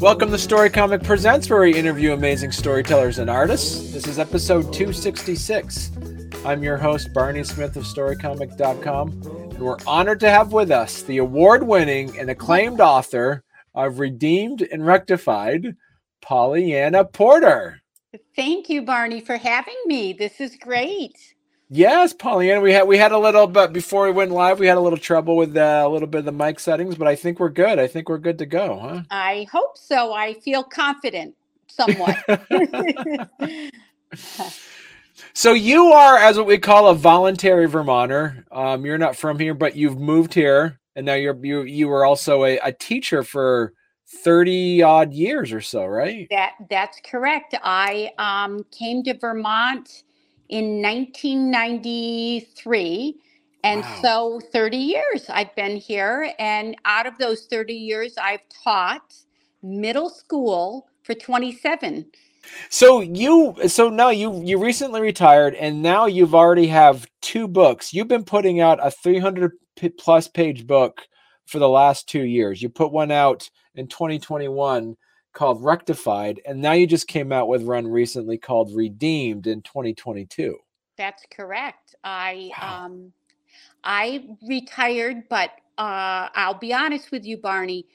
Welcome to Storycomic Presents, where we interview amazing storytellers and artists. This is episode 266. I'm your host, Barney Smith of StoryComic.com, and we're honored to have with us the award winning and acclaimed author of Redeemed and Rectified, Pollyanna Porter. Thank you, Barney, for having me. This is great. Yes, Pollyanna. We had we had a little, but before we went live, we had a little trouble with uh, a little bit of the mic settings, but I think we're good. I think we're good to go, huh? I hope so. I feel confident, somewhat. so you are, as what we call a voluntary Vermonter. Um, you're not from here, but you've moved here, and now you're you you were also a, a teacher for 30 odd years or so, right? That that's correct. I um, came to Vermont in 1993. And wow. so 30 years I've been here. And out of those 30 years, I've taught middle school for 27. So you so now you you recently retired and now you've already have two books. You've been putting out a 300 plus page book for the last 2 years. You put one out in 2021 called Rectified, and now you just came out with one recently called Redeemed in 2022. That's correct. I wow. um I retired, but uh, I'll be honest with you, Barney.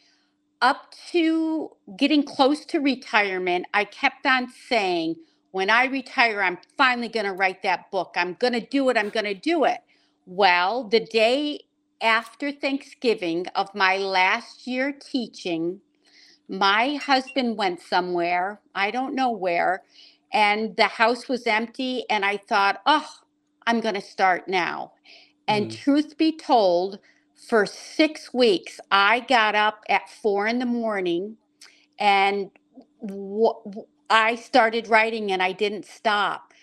Up to getting close to retirement, I kept on saying, when I retire, I'm finally going to write that book. I'm going to do it. I'm going to do it. Well, the day after Thanksgiving of my last year teaching, my husband went somewhere, I don't know where, and the house was empty. And I thought, oh, I'm going to start now. And mm. truth be told, for six weeks, I got up at four in the morning and w- I started writing and I didn't stop.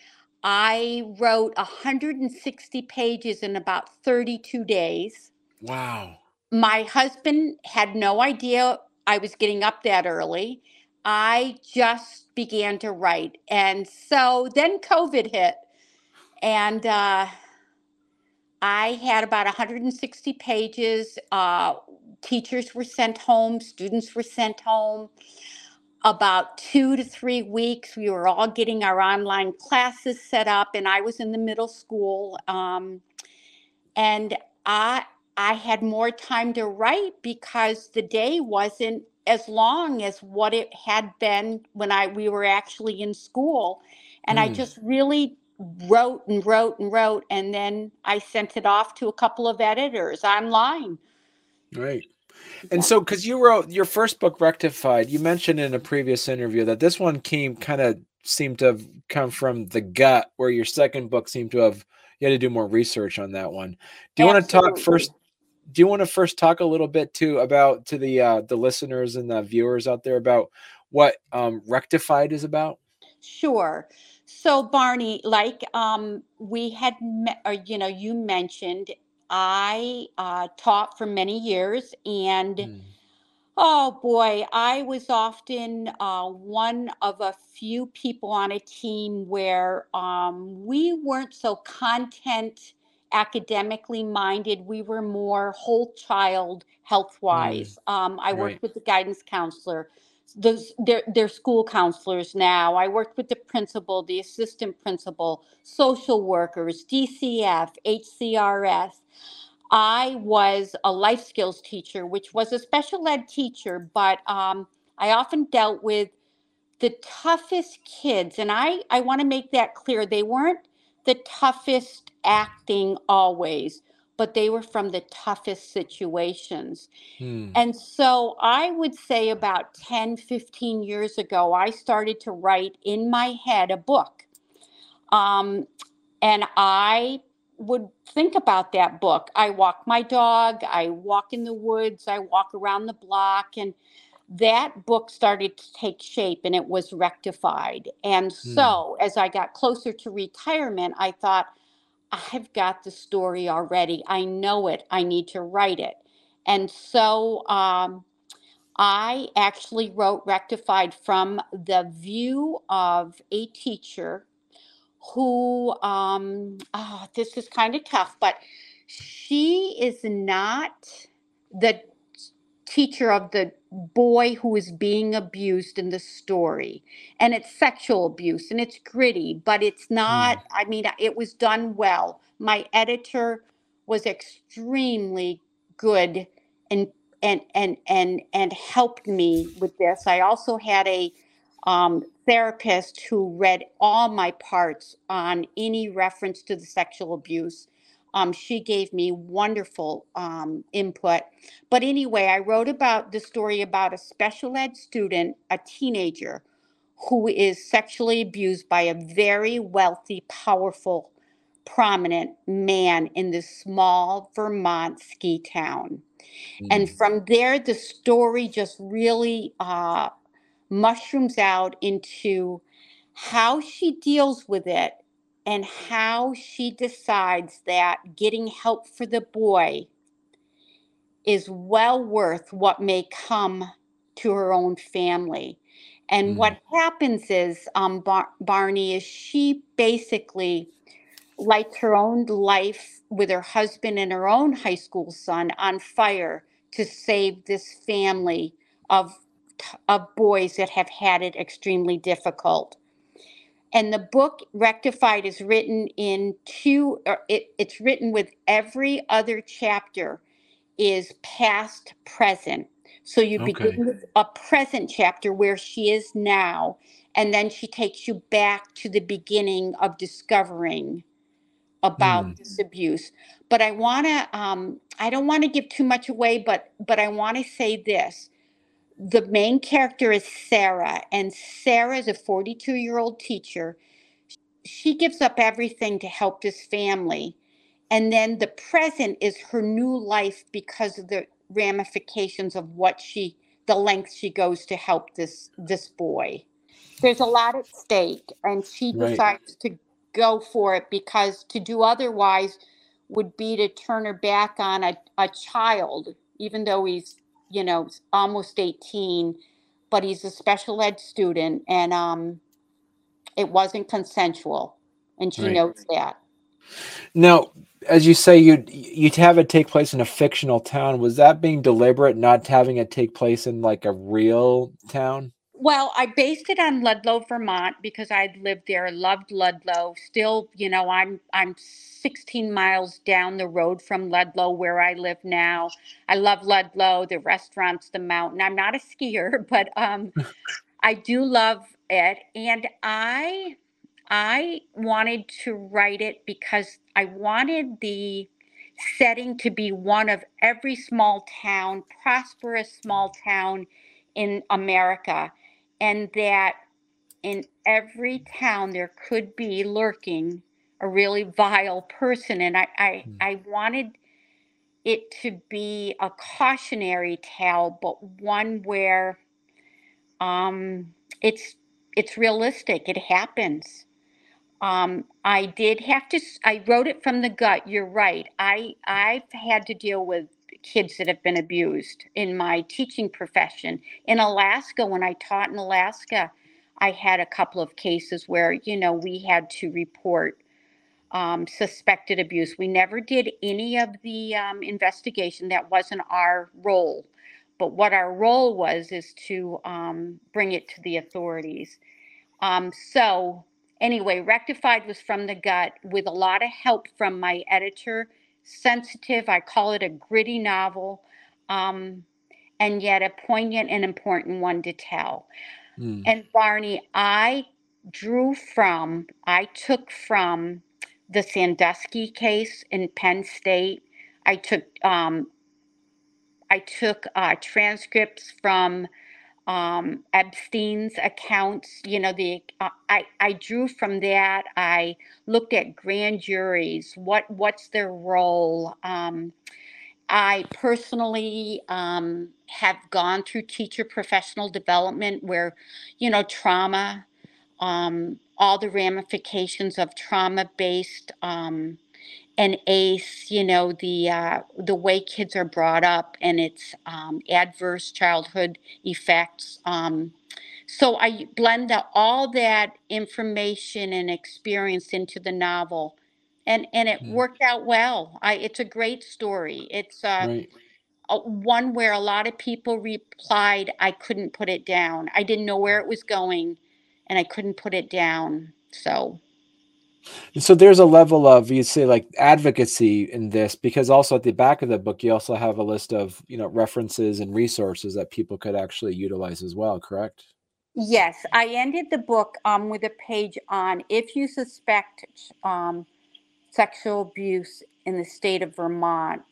I wrote 160 pages in about 32 days. Wow. My husband had no idea I was getting up that early. I just began to write. And so then COVID hit. And uh, I had about 160 pages. Uh, teachers were sent home, students were sent home. About two to three weeks, we were all getting our online classes set up, and I was in the middle school. Um, and I, I had more time to write because the day wasn't as long as what it had been when I we were actually in school. And mm. I just really wrote and wrote and wrote and then I sent it off to a couple of editors online. Right. And so cuz you wrote your first book Rectified, you mentioned in a previous interview that this one came kind of seemed to have come from the gut where your second book seemed to have you had to do more research on that one. Do you want to talk first do you want to first talk a little bit too about to the uh, the listeners and the viewers out there about what um, rectified is about? Sure. So Barney, like um, we had, me- or you know, you mentioned, I uh, taught for many years, and mm. oh boy, I was often uh, one of a few people on a team where um, we weren't so content academically minded. We were more whole child health wise. Mm. Um, I worked with the guidance counselor. Those they're, they're school counselors now. I worked with the principal, the assistant principal, social workers, DCF, HCRS. I was a life skills teacher, which was a special ed teacher, but um, I often dealt with the toughest kids. And I, I want to make that clear. They weren't the toughest acting always, but they were from the toughest situations. Hmm. And so I would say about 10, 15 years ago, I started to write in my head a book. Um, and I would think about that book. I walk my dog, I walk in the woods, I walk around the block, and that book started to take shape and it was rectified. And hmm. so, as I got closer to retirement, I thought, I've got the story already. I know it. I need to write it. And so um, I actually wrote Rectified from the view of a teacher who, um, oh, this is kind of tough, but she is not the teacher of the boy who is being abused in the story. And it's sexual abuse and it's gritty, but it's not, mm. I mean, it was done well. My editor was extremely good and and and and and helped me with this. I also had a um, therapist who read all my parts on any reference to the sexual abuse. Um, she gave me wonderful um, input. But anyway, I wrote about the story about a special ed student, a teenager, who is sexually abused by a very wealthy, powerful, prominent man in this small Vermont ski town. Mm. And from there, the story just really uh, mushrooms out into how she deals with it and how she decides that getting help for the boy is well worth what may come to her own family. And mm. what happens is, um, Bar- Barney, is she basically lights her own life with her husband and her own high school son on fire to save this family of of boys that have had it extremely difficult. And the book Rectified is written in two, or it, it's written with every other chapter is past present. So you okay. begin with a present chapter where she is now, and then she takes you back to the beginning of discovering about mm. this abuse. But I want to, um, I don't want to give too much away, but but I want to say this: the main character is Sarah, and Sarah is a 42 year old teacher. She gives up everything to help this family. And then the present is her new life because of the ramifications of what she, the length she goes to help this this boy. There's a lot at stake, and she right. decides to go for it because to do otherwise would be to turn her back on a, a child, even though he's you know, almost 18, but he's a special ed student and um, it wasn't consensual. And she right. knows that. Now, as you say, you'd you'd have it take place in a fictional town. Was that being deliberate, not having it take place in like a real town? Well, I based it on Ludlow, Vermont, because I'd lived there, loved Ludlow. Still, you know, I'm I'm 16 miles down the road from Ludlow, where I live now. I love Ludlow, the restaurants, the mountain. I'm not a skier, but um, I do love it, and I I wanted to write it because I wanted the setting to be one of every small town, prosperous small town in America and that in every town there could be lurking a really vile person. And i i, mm. I wanted it to be a cautionary tale but one where um it's it's realistic. It happens. Um i did have to i wrote it from the gut. You're right. I i've had to deal with kids that have been abused in my teaching profession. In Alaska, when I taught in Alaska, I had a couple of cases where, you know, we had to report um, suspected abuse. We never did any of the um, investigation. That wasn't our role. But what our role was is to um, bring it to the authorities. Um, so, anyway, Rectified was from the gut with a lot of help from my editor sensitive. I call it a gritty novel, um, and yet a poignant and important one to tell. Mm. And Barney, I drew from, I took from the Sandusky case in Penn State. I took um, I took uh, transcripts from um, Epstein's accounts. You know, the uh, I I drew from that. I looked at grand juries. What what's their role? Um, I personally um, have gone through teacher professional development where, you know, trauma, um, all the ramifications of trauma based um, and ACE, you know, the uh, the way kids are brought up and its um, adverse childhood effects. Um, so I blend the, all that information and experience into the novel, and and it mm. worked out well. I it's a great story. It's uh, right. a, one where a lot of people replied, "I couldn't put it down. I didn't know where it was going, and I couldn't put it down." So so there's a level of you say like advocacy in this because also at the back of the book you also have a list of you know references and resources that people could actually utilize as well correct yes i ended the book um, with a page on if you suspect um, sexual abuse in the state of vermont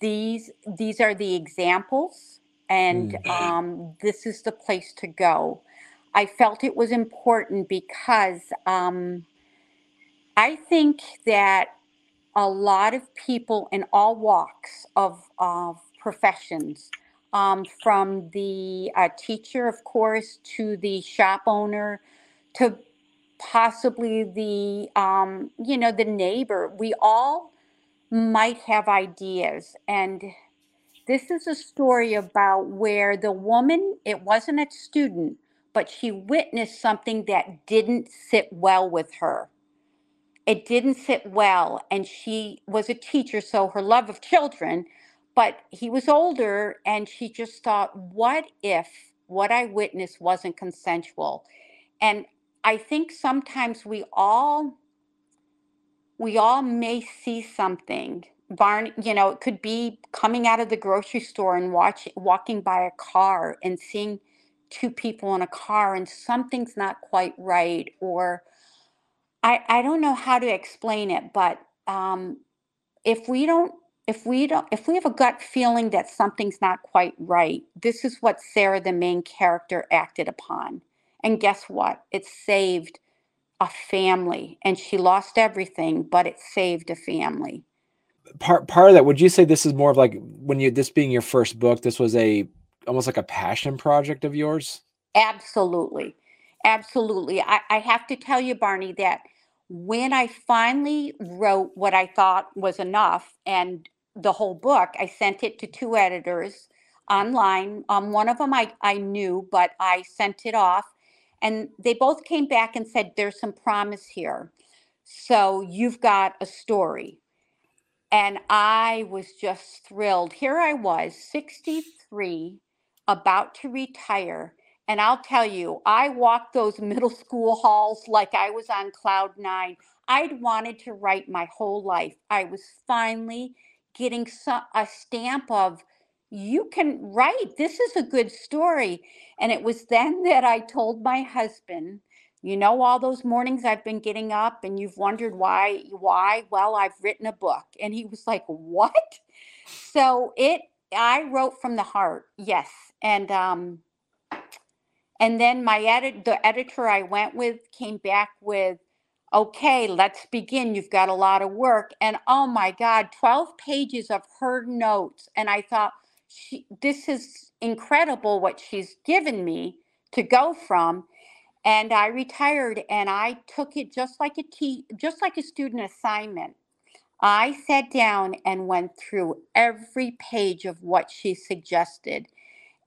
these these are the examples and mm. um, this is the place to go I felt it was important because um, I think that a lot of people in all walks of, of professions, um, from the uh, teacher, of course, to the shop owner, to possibly the um, you know the neighbor, we all might have ideas. And this is a story about where the woman it wasn't a student but she witnessed something that didn't sit well with her. It didn't sit well, and she was a teacher, so her love of children, but he was older, and she just thought, what if what I witnessed wasn't consensual? And I think sometimes we all we all may see something barn you know it could be coming out of the grocery store and watch walking by a car and seeing two people in a car and something's not quite right or i i don't know how to explain it but um if we don't if we don't if we have a gut feeling that something's not quite right this is what sarah the main character acted upon. And guess what? It saved a family and she lost everything but it saved a family. Part part of that would you say this is more of like when you this being your first book this was a almost like a passion project of yours? Absolutely. Absolutely. I, I have to tell you, Barney, that when I finally wrote what I thought was enough and the whole book, I sent it to two editors online. Um, one of them I, I knew, but I sent it off. And they both came back and said, There's some promise here. So you've got a story. And I was just thrilled. Here I was, 63, about to retire. And I'll tell you, I walked those middle school halls like I was on cloud nine. I'd wanted to write my whole life. I was finally getting some, a stamp of, you can write. This is a good story. And it was then that I told my husband, you know, all those mornings I've been getting up and you've wondered why, why? Well, I've written a book. And he was like, what? So it, I wrote from the heart. Yes and um and then my edit the editor I went with came back with okay let's begin. You've got a lot of work. And oh my god 12 pages of her notes. And I thought she, this is incredible what she's given me to go from. And I retired and I took it just like a t just like a student assignment. I sat down and went through every page of what she suggested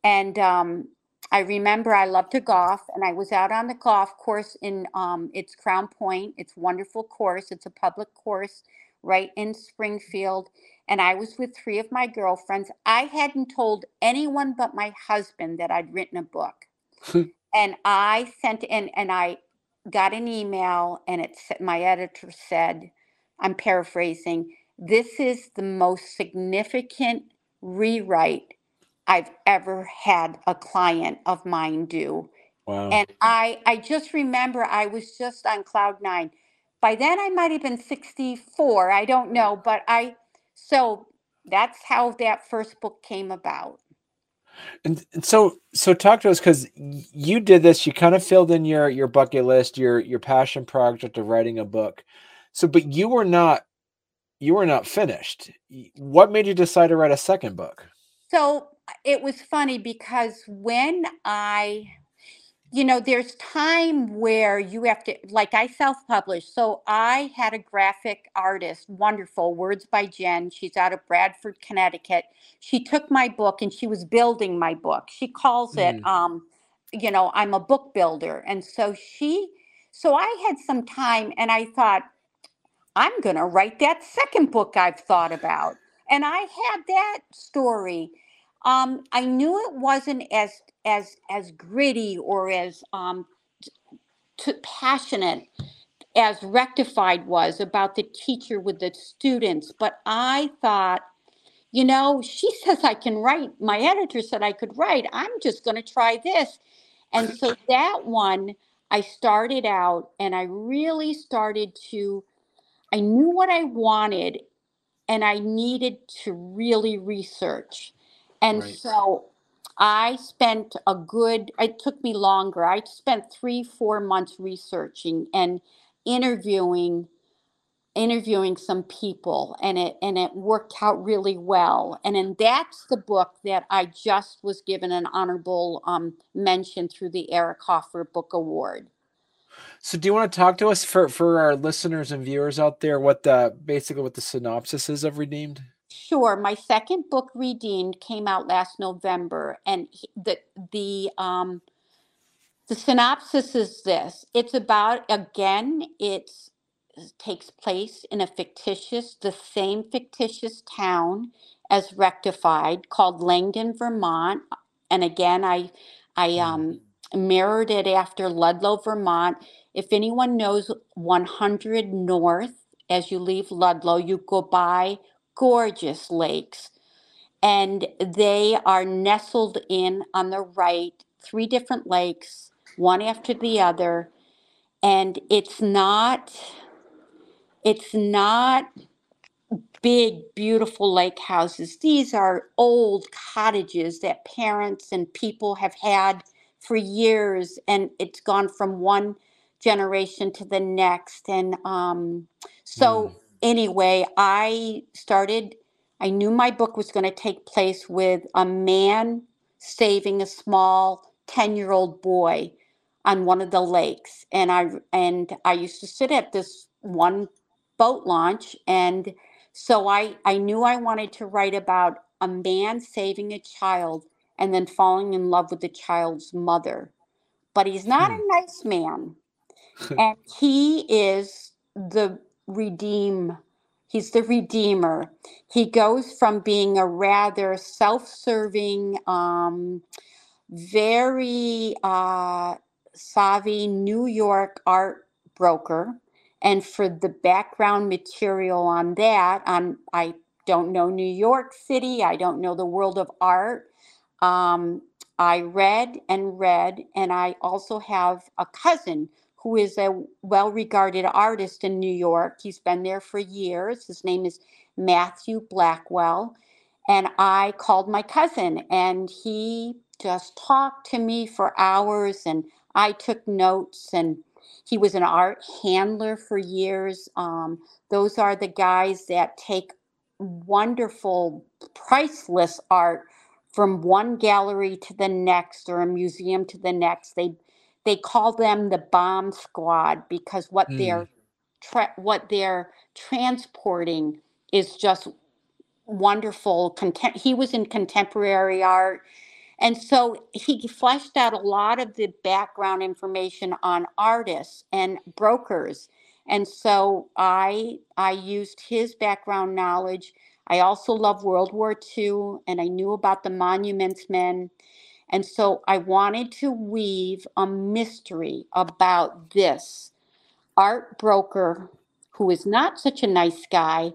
and um, I remember I loved to golf, and I was out on the golf course in um, it's Crown Point. It's a wonderful course. It's a public course right in Springfield. And I was with three of my girlfriends. I hadn't told anyone but my husband that I'd written a book. and I sent in, and I got an email, and it said, my editor said, I'm paraphrasing, this is the most significant rewrite I've ever had a client of mine do. Wow. And I I just remember I was just on cloud 9. By then I might have been 64, I don't know, but I so that's how that first book came about. And, and so so talk to us cuz you did this you kind of filled in your your bucket list your your passion project of writing a book. So but you were not you were not finished. What made you decide to write a second book? So it was funny because when I you know, there's time where you have to, like, I self published. So I had a graphic artist, wonderful, Words by Jen. She's out of Branford, Connecticut. She took my book and she was building my book. She calls it, Mm. um, you know, I'm a book builder. And so she, so I had some time and I thought, I'm going to write that second book I've thought about. And I had that story. Um, I knew it wasn't as as as gritty or as um, t- passionate as Rectified was about the teacher with the students, but I thought, you know, she says I can write. My editor said I could write. I'm just going to try this. And so that one, I started out and I really started to I knew what I wanted and I needed to really research. And Right. so I spent a good, it took me longer. I spent three, four months researching and interviewing interviewing some people and it and it worked out really well and then that's the book that i just was given an honorable um, mention through the eric hoffer book award So do you want to talk to us for for our listeners and viewers out there what the basically what the synopsis is of Redeemed? Sure. My second book, Redeemed, came out last November, and he- the the um the synopsis is this: It's about again, it's it takes place in a fictitious, the same fictitious town as Rectified, called Langdon, Vermont, and again, I I um mirrored it after Ludlow, Vermont. If anyone knows 100 North, as you leave Ludlow, you go by gorgeous lakes and they are nestled in on the right three different lakes one after the other and it's not it's not big beautiful lake houses these are old cottages that parents and people have had for years and it's gone from one generation to the next and um so Mm. Anyway i started i knew my book was going to take place with a man saving a small 10 year old boy on one of the lakes and i and i used to sit at this one boat launch and so I, I knew I wanted to write about a man saving a child and then falling in love with the child's mother. But he's not Hmm. a nice man. and he is the redeem. He's the redeemer. He goes from being a rather self-serving, um, very uh, savvy New York art broker. And for the background material on that, on I don't know New York City, I don't know the world of art. Um, I read and read, and I also have a cousin who is a well regarded artist in New York. He's been there for years. His name is Matthew Blackwell. And I called my cousin, and he just talked to me for hours, and I took notes. And he was an art handler for years. Um, those are the guys that take wonderful, priceless art from one gallery to the next or a museum to the next. They they call them the bomb squad because what Mm. they're tra- what they're transporting is just wonderful. Contem- he was in contemporary art. And so he fleshed out a lot of the background information on artists and brokers. And so I I used his background knowledge. I also love World War II and I knew about the monuments men. And so I wanted to weave a mystery about this art broker who is not such a nice guy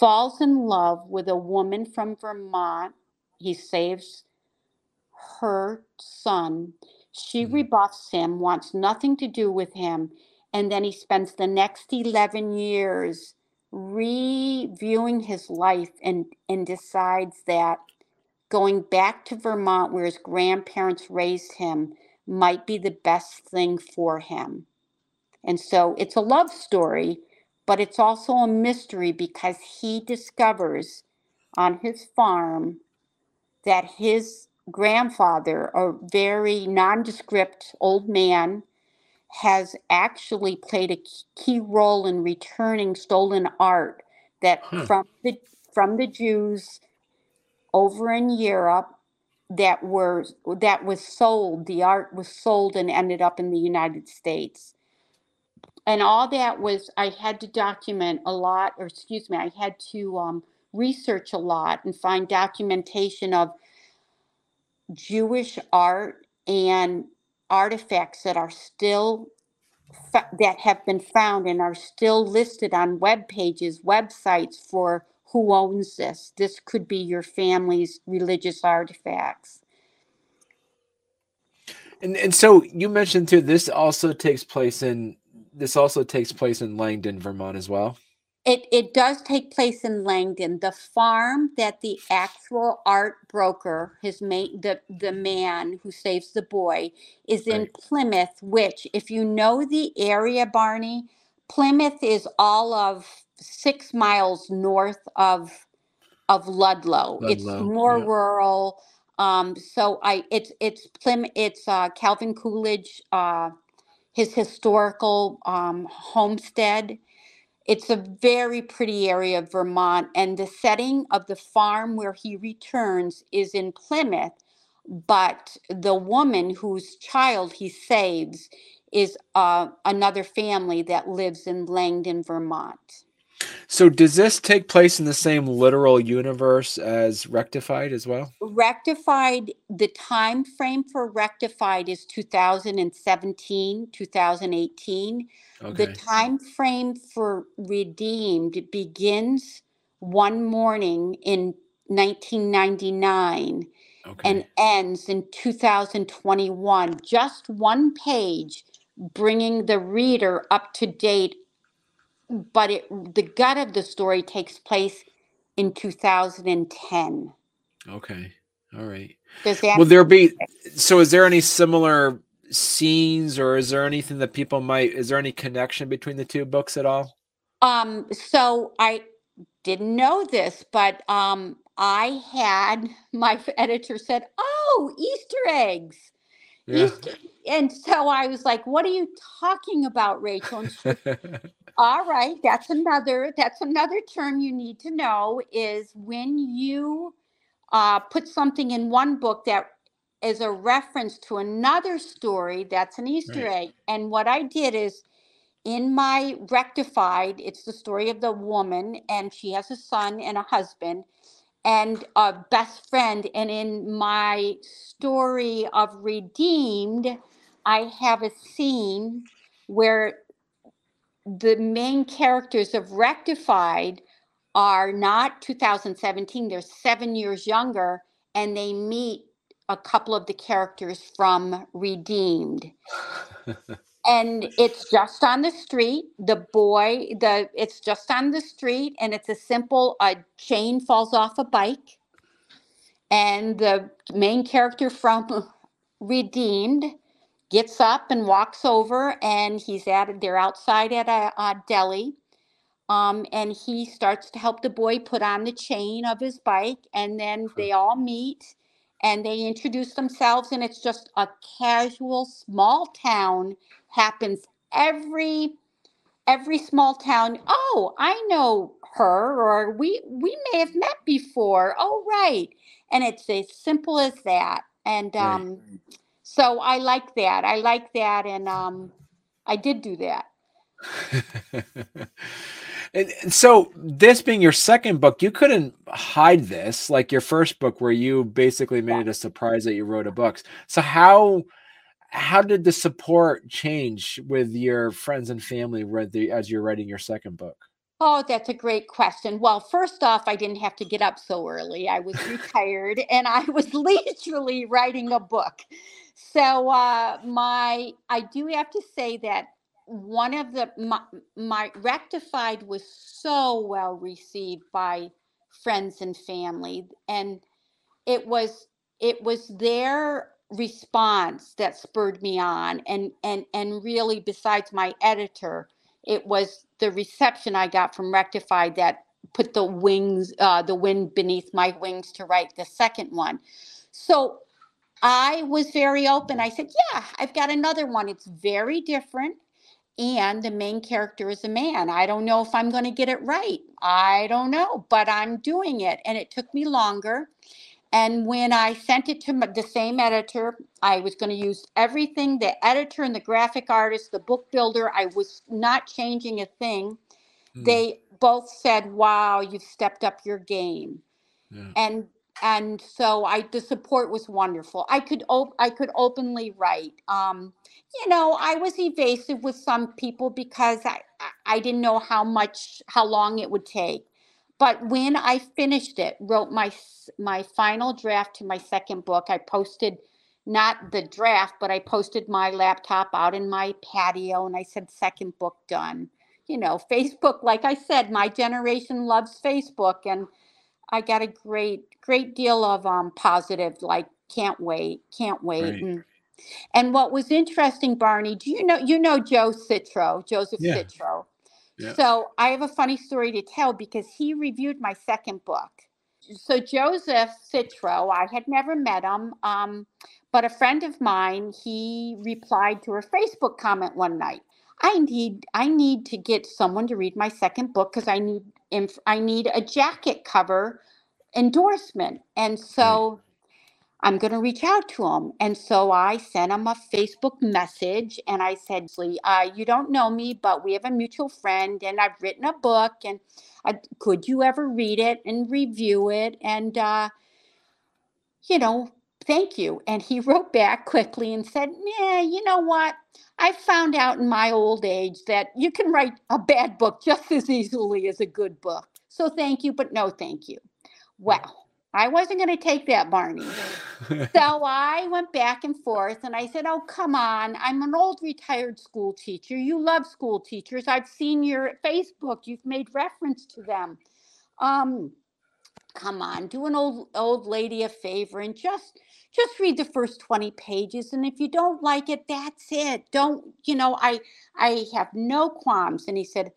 falls in love with a woman from Vermont. He saves her son. She Mhm. rebuffs him, wants nothing to do with him. And then he spends the next 11 years reviewing his life and, and decides that going back to Vermont, where his grandparents raised him, might be the best thing for him. And so it's a love story, but it's also a mystery because he discovers on his farm that his grandfather, a very nondescript old man, has actually played a key role in returning stolen art that huh. from the from the Jews over in Europe that were that was sold the art was sold and ended up in the united states. And all that was i had to document a lot or excuse me i had to um, research a lot and find documentation of jewish art and artifacts that are still that have been found and are still listed on web pages websites for who owns this. This could be your family's religious artifacts. And and so you mentioned too this also takes place in this also takes place in Langdon, Vermont as well. It it does take place in Langdon. The farm that the actual art broker, his mate, the the man who saves the boy, is in right. Plymouth. Which, if you know the area, Barney, Plymouth is all of six miles north of of Ludlow. Ludlow it's more yeah. rural. Um, so I it's it's Plim it's uh, Calvin Coolidge, uh, his historical um, homestead. It's a very pretty area of Vermont, and the setting of the farm where he returns is in Plymouth. But the woman whose child he saves is uh, another family that lives in Langdon, Vermont. So does this take place in the same literal universe as Rectified as well? Rectified, the time frame for Rectified is 2017, 2018. Okay. The time frame for Redeemed begins one morning in 1999 okay. and ends in 2021. Just one page bringing the reader up to date but it the gut of the story takes place in 2010 okay. All right. Does that will there be so is there any similar scenes or is there anything that people might is there any connection between the two books at all? Um so i didn't know this but um i had my editor said oh easter eggs. Yeah. Easter, and so I was like, "What are you talking about, Rachel?" She, All right, that's another that's another term you need to know is when you uh, put something in one book that is a reference to another story. That's an Easter right. egg. And what I did is in my rectified, it's the story of the woman, and she has a son and a husband and a best friend. And in my story of Redeemed, I have a scene where the main characters of Rectified are not 2017, they're seven years younger, and they meet a couple of the characters from Redeemed. and it's just on the street. The boy, the it's just on the street, and it's a simple a chain falls off a bike. And the main character from Redeemed gets up and walks over and he's at they're outside at a, a deli um, and he starts to help the boy put on the chain of his bike and then they all meet and they introduce themselves and it's just a casual small town happens every every small town oh i know her or we we may have met before. Oh right and it's as simple as that and um right so I like that. I like that, and um, I did do that. and, and so this being your second book, you couldn't hide this like your first book, where you basically made yeah. it a surprise that you wrote a book. So how how did the support change with your friends and family as you're writing your second book? Oh, that's a great question. Well, first off, I didn't have to get up so early. I was retired and I was leisurely writing a book. So uh, my, I do have to say that one of the my, my rectified was so well received by friends and family, and it was it was their response that spurred me on, and and and really, besides my editor, it was the reception I got from Rectified that put the wings, uh, the wind beneath my wings to write the second one. So I was very open. I said, Yeah, I've got another one. It's very different. And the main character is a man. I don't know if I'm going to get it right. I don't know, but I'm doing it. And it took me longer. And when I sent it to the same editor, I was going to use everything the editor and the graphic artist, the book builder, I was not changing a thing. Mm. They both said, Wow, you've stepped up your game. Yeah. And and so I the support was wonderful. I could op- I could openly write. Um, you know, I was evasive with some people because I I didn't know how much how long it would take. But when I finished it, wrote my my final draft to my second book, I posted not the draft, but I posted my laptop out in my patio and I said second book done. You know, Facebook, like I said, my generation loves Facebook and I got a great great deal of um positive like can't wait, can't wait. Right. And, and what was interesting, Barney, do you know you know Joe Citro, Joseph yeah. Citro? So I have a funny story to tell because he reviewed my second book. So Joseph Citro, I had never met him, um, but a friend of mine, he replied to her Facebook comment one night. I need I need to get someone to read my second book because I need I need a jacket cover endorsement. And so I'm going to reach out to him. And so I sent him a Facebook message and I said, uh, You don't know me, but we have a mutual friend and I've written a book. And uh, could you ever read it and review it? And, uh, you know, thank you. And he wrote back quickly and said, Yeah, you know what? I found out in my old age that you can write a bad book just as easily as a good book. So thank you, but no thank you. Well, I wasn't going to take that, Barney. so I went back and forth and I said, Oh, come on. I'm an old retired school teacher. You love school teachers. I've seen your Facebook. You've made reference to them. Um, come on, do an old old lady a favor and just just read the first 20 pages and if you don't like it that's it. Don't you know i i have no qualms. And he said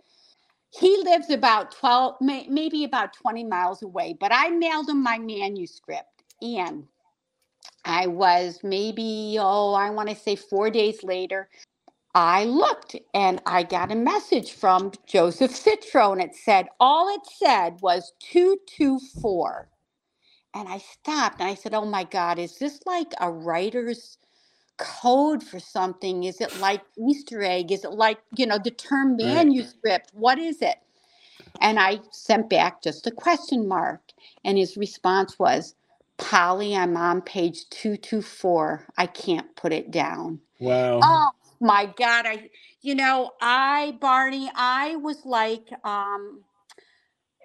he lives about 12 maybe about 20 miles away but i mailed him my manuscript and i was maybe oh i want to say four days later i looked and i got a message from joseph citro and it said all it said was 224 and i stopped and i said oh my god is this like a writer's code for something? Is it like Easter egg? Is it like, you know, the term manuscript? What is it? And I sent back just a question mark. And his response was, Polly, I'm on page 224. I can't put it down. Wow. Oh my God. I, you know, I, Barney, I was like, um,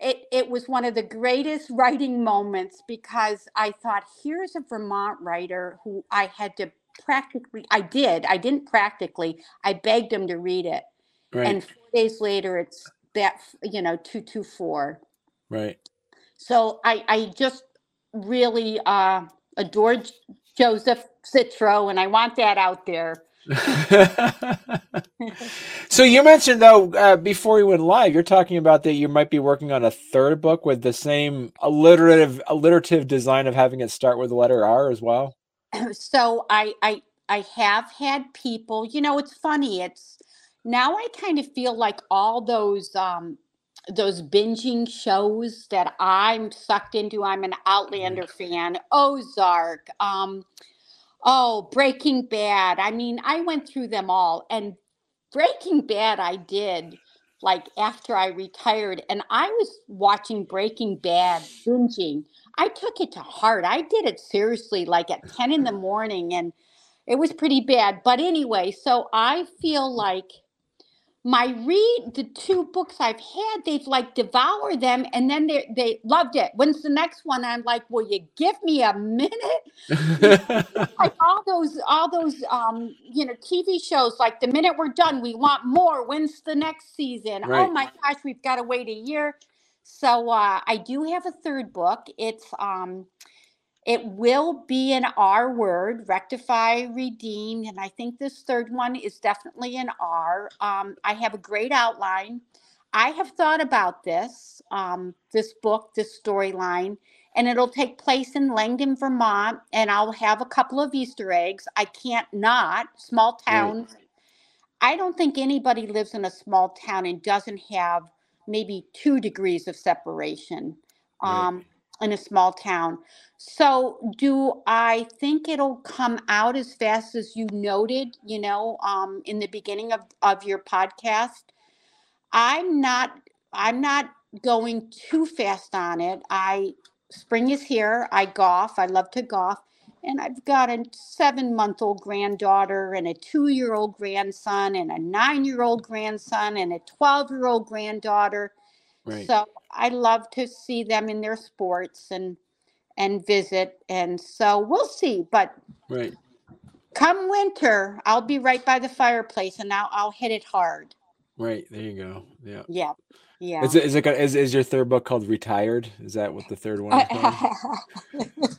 it, it was one of the greatest writing moments because I thought, here's a Vermont writer who I had to practically I did. I didn't practically. I begged him to read it. Right. And four days later it's that you know, two two four. Right. So I I just really uh adored Joseph Citro and I want that out there. So you mentioned though uh, before we went live, you're talking about that you might be working on a third book with the same alliterative alliterative design of having it start with the letter R as well. so I I I have had people, you know, it's funny. It's now I kind of feel like all those um those binging shows that I'm sucked into. I'm an Outlander fan, Ozark, um, oh, Breaking Bad. I mean, I went through them all, and Breaking Bad I did like after I retired, and I was watching Breaking Bad binging I took it to heart. I did it seriously, like at 10 in the morning, and it was pretty bad. But anyway, so I feel like my read the two books I've had, they've like devoured them and then they they loved it. When's the next one? I'm like, will you give me a minute? like all those all those um you know TV shows, like the minute we're done, we want more. When's the next season? Oh right. Oh my gosh, we've got to wait a year. So uh, I do have a third book. It's um, it will be an R word, rectify, redeem, and I think this third one is definitely an R. Um, I have a great outline. I have thought about this, um, this book, this storyline, and it'll take place in Langdon, Vermont. And I'll have a couple of Easter eggs. I can't not. Small town. Right. I don't think anybody lives in a small town and doesn't have maybe two degrees of separation um. In a small town. So, do I think it'll come out as fast as you noted, you know, um, in the beginning of, of your podcast? I'm not. I'm not going too fast on it. I spring is here. I golf. I love to golf. And I've got a seven month old granddaughter and a two year old grandson and a nine year old grandson and a 12 year old granddaughter. Right. So I love to see them in their sports and and visit. And so we'll see. But right. come winter, I'll be right by the fireplace and I'll I'll hit it hard. Right. There you go. Yeah. Yeah. Yeah. Is it is it is, is your third book called Retired? Is that what the third one is called?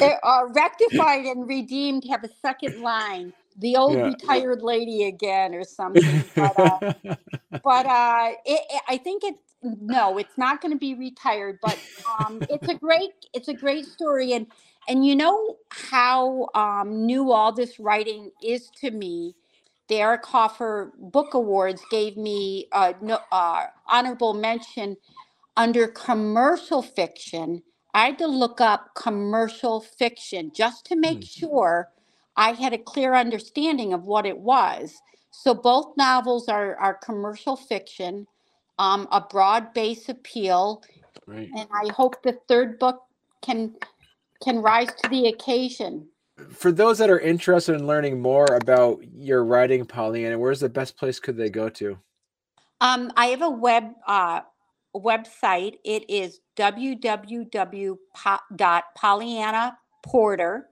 Uh, rectified and redeemed have a second line. The old yeah. retired lady again, or something. But, uh, but uh, it, it, I think it's no, it's not going to be retired. But um, it's a great, it's a great story, and and you know how um, new all this writing is to me the Eric Hoffer Book Awards gave me a no, uh, honorable mention under commercial fiction. I had to look up commercial fiction just to make mm-hmm. sure I had a clear understanding of what it was. So both novels are, are commercial fiction, um, a broad base appeal, right. and I hope the third book can can rise to the occasion for those that are interested in learning more about your writing, Pollyanna, where's the best place could they go to? Um, I have a web uh, website. It is www.pollyannaporter.com.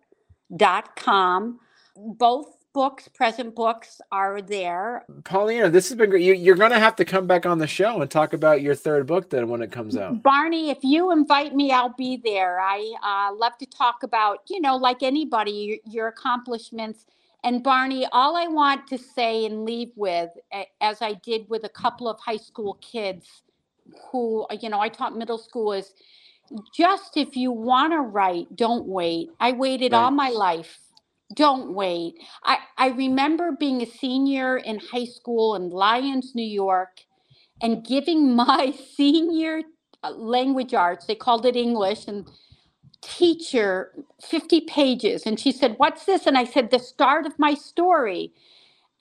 Both books, present books are there. Pollyanna, this has been great. You, are going to have to come back on the show and talk about your third book then when it comes out. Barney, if you invite me, I'll be there. I uh, love to talk about, you know, like anybody, your, your accomplishments. And Barney, all I want to say and leave with, as I did with a couple of high school kids who, you know, I taught middle school is just if you want to write, don't wait. I waited right. all my life don't wait. I, I remember being a senior in high school in Lyons, New York, and giving my senior uh, language arts, they called it English, and teacher 50 pages. And she said, What's this? And I said, The start of my story.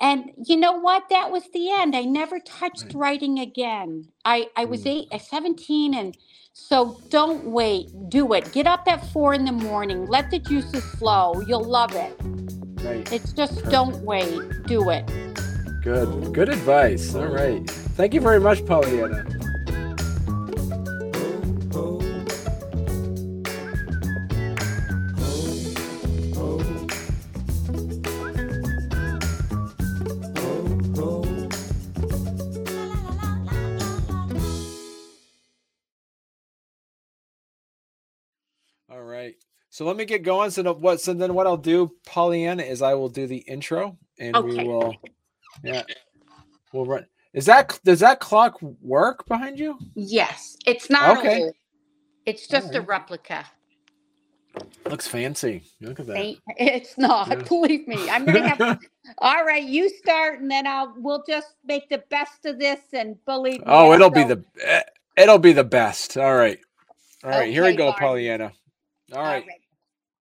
And you know what? That was the end. I never touched writing again. I, I was mm. eight, uh, 17, and so don't wait. Do it. Get up at four in the morning. Let the juices flow. You'll love it. Right. It's just don't wait. Do it. Good. Good advice. All right. Thank you very much, Pollyanna. So let me get going. So what? So then what I'll do, Pollyanna, is I will do the intro, and okay. we will, yeah, we'll run. Is that does that clock work behind you? Yes, it's not okay. Old. It's just right. a replica. Looks fancy. Look at that. It's not. Yeah. Believe me. I'm gonna have. all right, you start, and then I'll. We'll just make the best of this, and believe me. Oh, it'll so. be the. Eh, it'll be the best. All right. All right. Okay, here we go, Pollyanna. All right. All right.